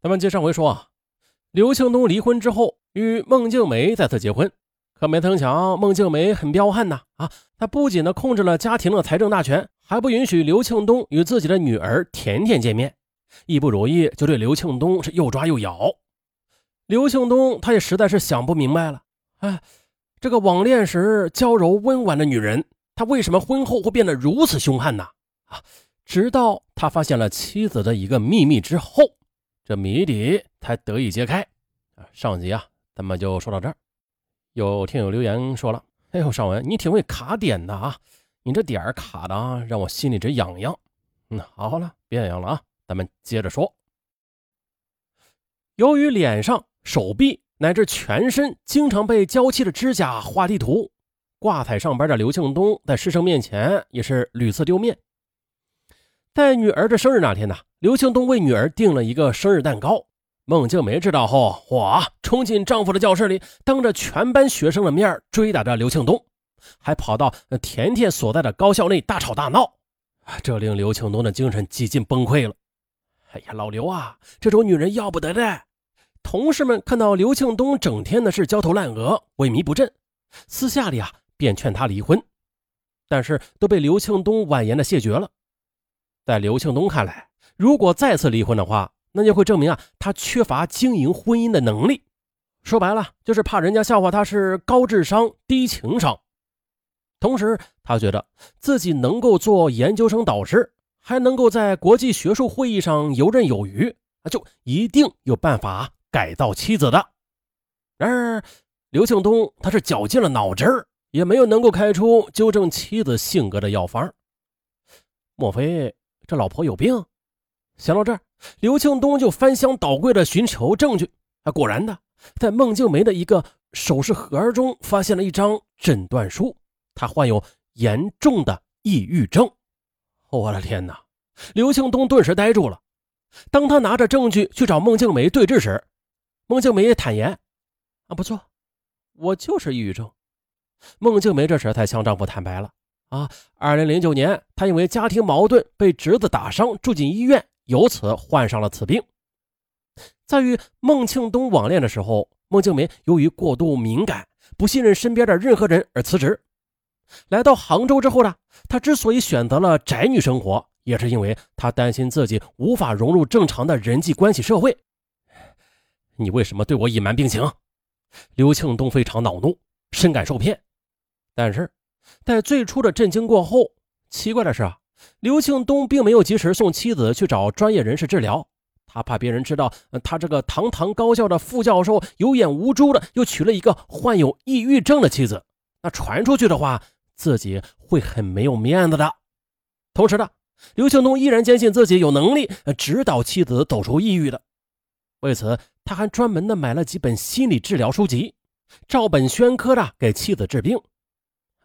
咱们接上回说啊，刘庆东离婚之后与孟静梅再次结婚，可没曾想孟静梅很彪悍呐啊！她不仅呢控制了家庭的财政大权，还不允许刘庆东与自己的女儿甜甜见面，一不如意就对刘庆东是又抓又咬。刘庆东他也实在是想不明白了，哎，这个网恋时娇柔温婉的女人，她为什么婚后会变得如此凶悍呢？啊！直到他发现了妻子的一个秘密之后。这谜底才得以揭开啊！上集啊，咱们就说到这儿。有听友留言说了：“哎呦，尚文，你挺会卡点的啊！你这点儿卡的啊，让我心里直痒痒。”嗯，好了，别痒痒了啊，咱们接着说。由于脸上、手臂乃至全身经常被娇妻的指甲画地图，挂彩上班的刘庆东在师生面前也是屡次丢面。在女儿的生日那天呢，刘庆东为女儿订了一个生日蛋糕。孟静梅知道后，哇，冲进丈夫的教室里，当着全班学生的面追打着刘庆东，还跑到甜甜所在的高校内大吵大闹。这令刘庆东的精神几近崩溃了。哎呀，老刘啊，这种女人要不得的。同事们看到刘庆东整天的是焦头烂额、萎靡不振，私下里啊便劝他离婚，但是都被刘庆东婉言的谢绝了。在刘庆东看来，如果再次离婚的话，那就会证明啊，他缺乏经营婚姻的能力。说白了，就是怕人家笑话他是高智商低情商。同时，他觉得自己能够做研究生导师，还能够在国际学术会议上游刃有余，就一定有办法改造妻子的。然而，刘庆东他是绞尽了脑汁儿，也没有能够开出纠正妻子性格的药方。莫非？这老婆有病，想到这儿，刘庆东就翻箱倒柜的寻求证据。啊，果然的，在孟静梅的一个首饰盒中发现了一张诊断书，她患有严重的抑郁症。我的天哪！刘庆东顿时呆住了。当他拿着证据去找孟静梅对质时，孟静梅也坦言：“啊，不错，我就是抑郁症。”孟静梅这时才向丈夫坦白了。啊，二零零九年，他因为家庭矛盾被侄子打伤，住进医院，由此患上了此病。在与孟庆东网恋的时候，孟庆梅由于过度敏感，不信任身边的任何人而辞职。来到杭州之后呢，她之所以选择了宅女生活，也是因为她担心自己无法融入正常的人际关系社会。你为什么对我隐瞒病情？刘庆东非常恼怒，深感受骗，但是。在最初的震惊过后，奇怪的是，刘庆东并没有及时送妻子去找专业人士治疗，他怕别人知道他这个堂堂高校的副教授有眼无珠的又娶了一个患有抑郁症的妻子，那传出去的话，自己会很没有面子的。同时呢，刘庆东依然坚信自己有能力指导妻子走出抑郁的，为此他还专门的买了几本心理治疗书籍，照本宣科的给妻子治病。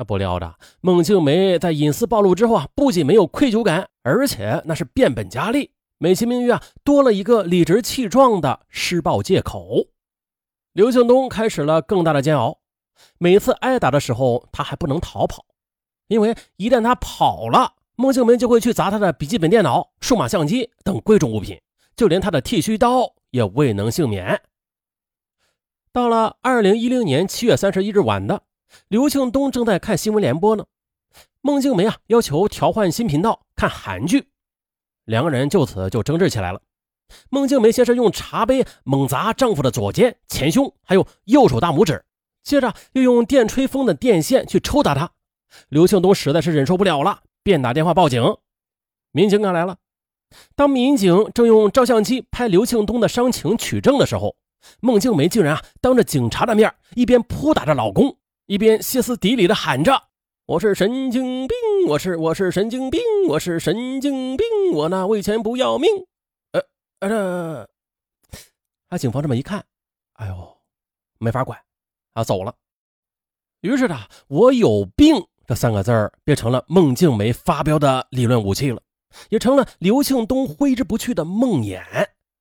不料的，孟静梅在隐私暴露之后啊，不仅没有愧疚感，而且那是变本加厉，美其名曰啊，多了一个理直气壮的施暴借口。刘庆东开始了更大的煎熬。每次挨打的时候，他还不能逃跑，因为一旦他跑了，孟静梅就会去砸他的笔记本电脑、数码相机等贵重物品，就连他的剃须刀也未能幸免。到了二零一零年七月三十一日晚的。刘庆东正在看新闻联播呢，孟静梅啊要求调换新频道看韩剧，两个人就此就争执起来了。孟静梅先是用茶杯猛砸丈夫的左肩、前胸，还有右手大拇指，接着又用电吹风的电线去抽打他。刘庆东实在是忍受不了了，便打电话报警。民警赶来了，当民警正用照相机拍刘庆东的伤情取证的时候，孟静梅竟然啊当着警察的面一边扑打着老公。一边歇斯底里的喊着：“我是神经病，我是我是神经病，我是神经病，我那为钱不要命。”呃呃，这，啊，警方这么一看，哎呦，没法管，啊，走了。于是呢，我有病这三个字儿变成了孟静梅发飙的理论武器了，也成了刘庆东挥之不去的梦魇，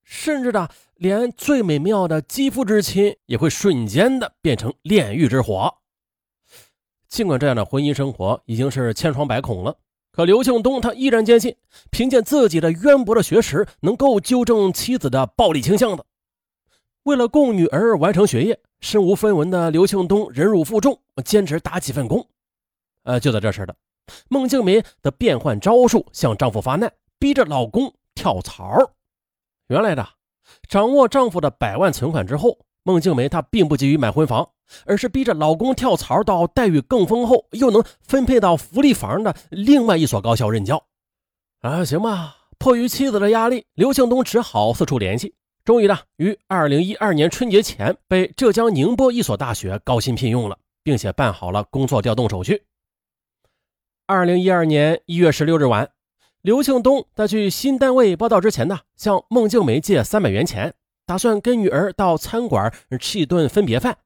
甚至呢，连最美妙的肌肤之亲也会瞬间的变成炼狱之火。尽管这样的婚姻生活已经是千疮百孔了，可刘庆东他依然坚信，凭借自己的渊博的学识，能够纠正妻子的暴力倾向的。为了供女儿完成学业，身无分文的刘庆东忍辱负重，兼职打几份工。呃，就在这时的，孟静梅的变换招数向丈夫发难，逼着老公跳槽。原来的，掌握丈夫的百万存款之后，孟静梅她并不急于买婚房，而是逼着老公跳槽到待遇更丰厚又能分配到福利房的另外一所高校任教。啊，行吧，迫于妻子的压力，刘庆东只好四处联系。终于呢，于二零一二年春节前被浙江宁波一所大学高薪聘用了，并且办好了工作调动手续。二零一二年一月十六日晚，刘庆东在去新单位报道之前呢，向孟静梅借三百元钱，打算跟女儿到餐馆吃一顿分别饭。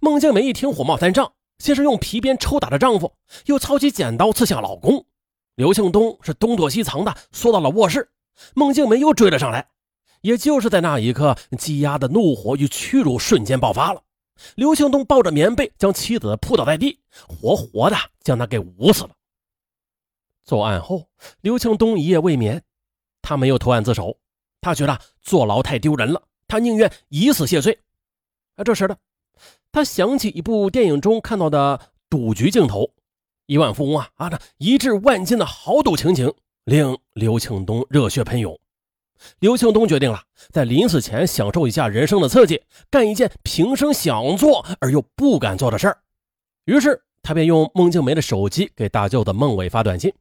孟静梅一听火冒三丈，先是用皮鞭抽打着丈夫，又操起剪刀刺向老公。刘庆东是东躲西藏的缩到了卧室，孟静梅又追了上来。也就是在那一刻，积压的怒火与屈辱瞬间爆发了。刘庆东抱着棉被将妻子扑倒在地，活活的将她给捂死了。作案后，刘庆东一夜未眠，他没有投案自首，他觉得坐牢太丢人了，他宁愿以死谢罪。啊，这时呢他想起一部电影中看到的赌局镜头，亿万富翁啊啊，那一掷万金的豪赌情景令刘庆东热血喷涌。刘庆东决定了，在临死前享受一下人生的刺激，干一件平生想做而又不敢做的事儿。于是，他便用孟静梅的手机给大舅子孟伟发短信，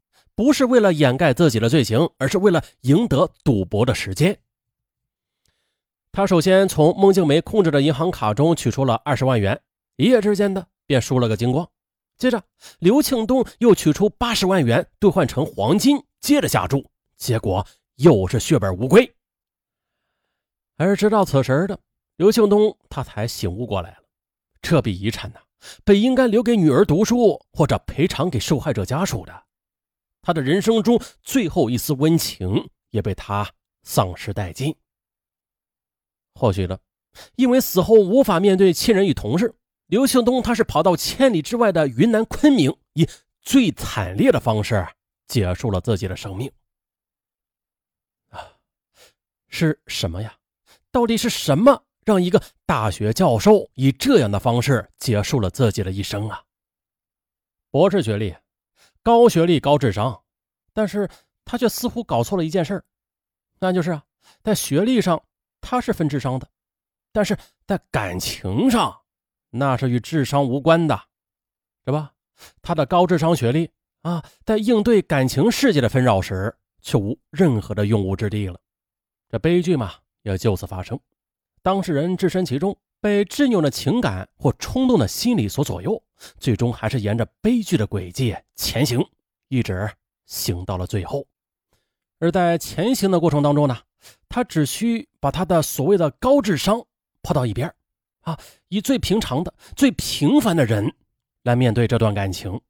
不是为了掩盖自己的罪行，而是为了赢得赌博的时间。他首先从孟静梅控制的银行卡中取出了二十万元，一夜之间的便输了个精光。接着，刘庆东又取出八十万元兑换成黄金，接着下注，结果。又是血本无归，而直到此时的刘庆东，他才醒悟过来了。这笔遗产呢，本应该留给女儿读书或者赔偿给受害者家属的，他的人生中最后一丝温情也被他丧失殆尽。或许呢，因为死后无法面对亲人与同事，刘庆东他是跑到千里之外的云南昆明，以最惨烈的方式结束了自己的生命。是什么呀？到底是什么让一个大学教授以这样的方式结束了自己的一生啊？博士学历，高学历高智商，但是他却似乎搞错了一件事那就是啊，在学历上他是分智商的，但是在感情上那是与智商无关的，是吧？他的高智商学历啊，在应对感情世界的纷扰时却无任何的用武之地了。这悲剧嘛，也就此发生。当事人置身其中，被执拗的情感或冲动的心理所左右，最终还是沿着悲剧的轨迹前行，一直行到了最后。而在前行的过程当中呢，他只需把他的所谓的高智商抛到一边啊，以最平常的、最平凡的人来面对这段感情，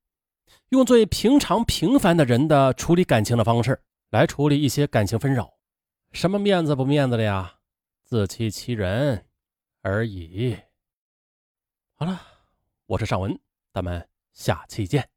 用最平常平凡的人的处理感情的方式来处理一些感情纷扰。什么面子不面子的呀？自欺欺人而已。好了，我是尚文，咱们下期见。